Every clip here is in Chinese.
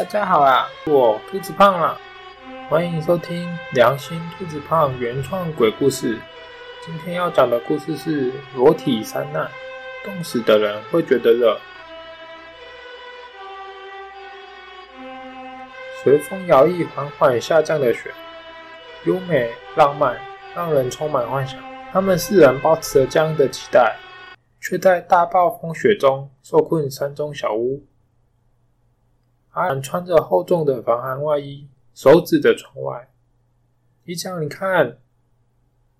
大家好啊，我兔子胖啦，欢迎收听良心兔子胖原创鬼故事。今天要讲的故事是裸体三难，冻死的人会觉得热。随风摇曳、缓缓下降的雪，优美浪漫，让人充满幻想。他们四人抱持着这样的期待，却在大暴风雪中受困山中小屋。阿兰穿着厚重的防寒外衣，手指着窗外。姨丈，你看，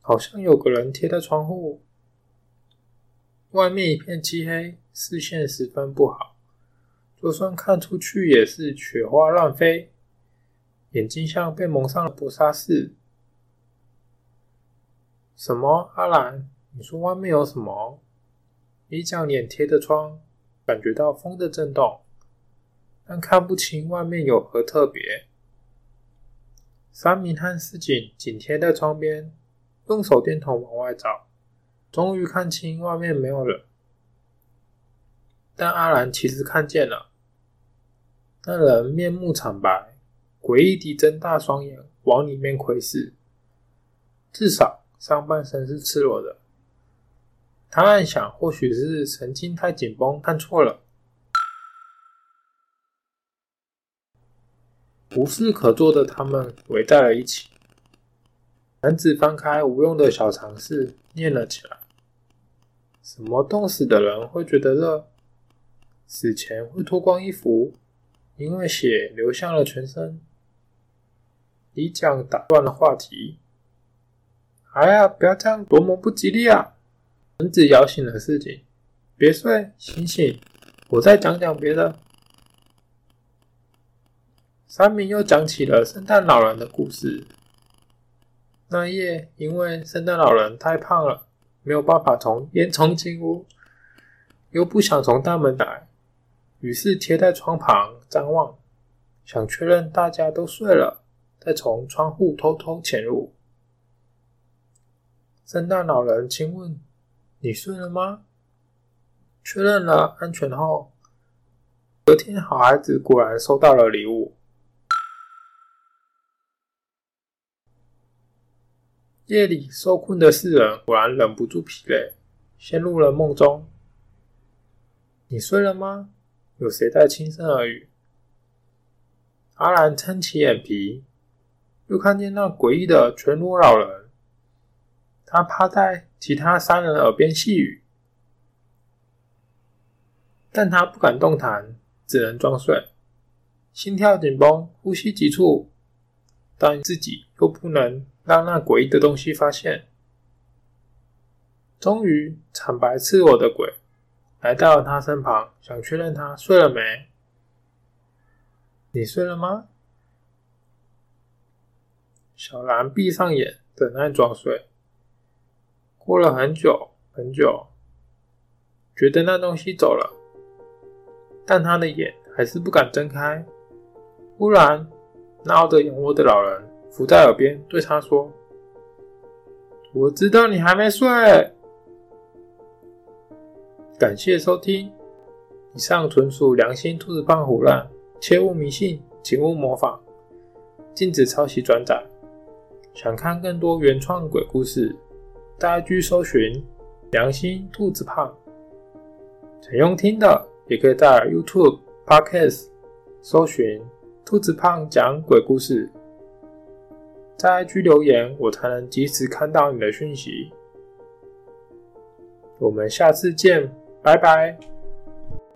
好像有个人贴在窗户。外面一片漆黑，视线十分不好，就算看出去也是雪花乱飞，眼睛像被蒙上了薄纱似。什么？阿兰，你说外面有什么？姨丈脸贴着窗，感觉到风的震动。但看不清外面有何特别。三明和四井紧贴在窗边，用手电筒往外照，终于看清外面没有人。但阿兰其实看见了，那人面目惨白，诡异地睁大双眼往里面窥视，至少上半身是赤裸的。他暗想，或许是神经太紧绷，看错了。无事可做的他们围在了一起。男子翻开无用的小常识，念了起来：“什么冻死的人会觉得热？死前会脱光衣服，因为血流向了全身。”姨丈打断了话题：“哎呀，不要这样，多么不吉利啊！”男子摇醒了四井：“别睡，醒醒，我再讲讲别的。”三明又讲起了圣诞老人的故事。那夜，因为圣诞老人太胖了，没有办法从烟囱进屋，又不想从大门来，于是贴在窗旁张望，想确认大家都睡了，再从窗户偷偷潜入。圣诞老人轻问：“你睡了吗？”确认了安全后，隔天好孩子果然收到了礼物。夜里受困的四人果然忍不住疲累，陷入了梦中。你睡了吗？有谁在轻声耳语？阿兰撑起眼皮，又看见那诡异的全裸老人。他趴在其他三人耳边细语，但他不敢动弹，只能装睡，心跳紧绷，呼吸急促，但自己又不能。让那诡异的东西发现，终于惨白赤裸的鬼来到了他身旁，想确认他睡了没。你睡了吗？小兰闭上眼，等待装睡。过了很久很久，觉得那东西走了，但他的眼还是不敢睁开。忽然，那凹着眼窝的老人。伏在耳边对他说：“我知道你还没睡。”感谢收听，以上纯属良心兔子胖唬烂，切勿迷信，请勿模仿，禁止抄袭转载。想看更多原创鬼故事，大家去搜寻“良心兔子胖”。想用听的，也可以在 YouTube、Podcast 搜寻“兔子胖讲鬼故事”。在 IG 留言，我才能及时看到你的讯息。我们下次见，拜拜。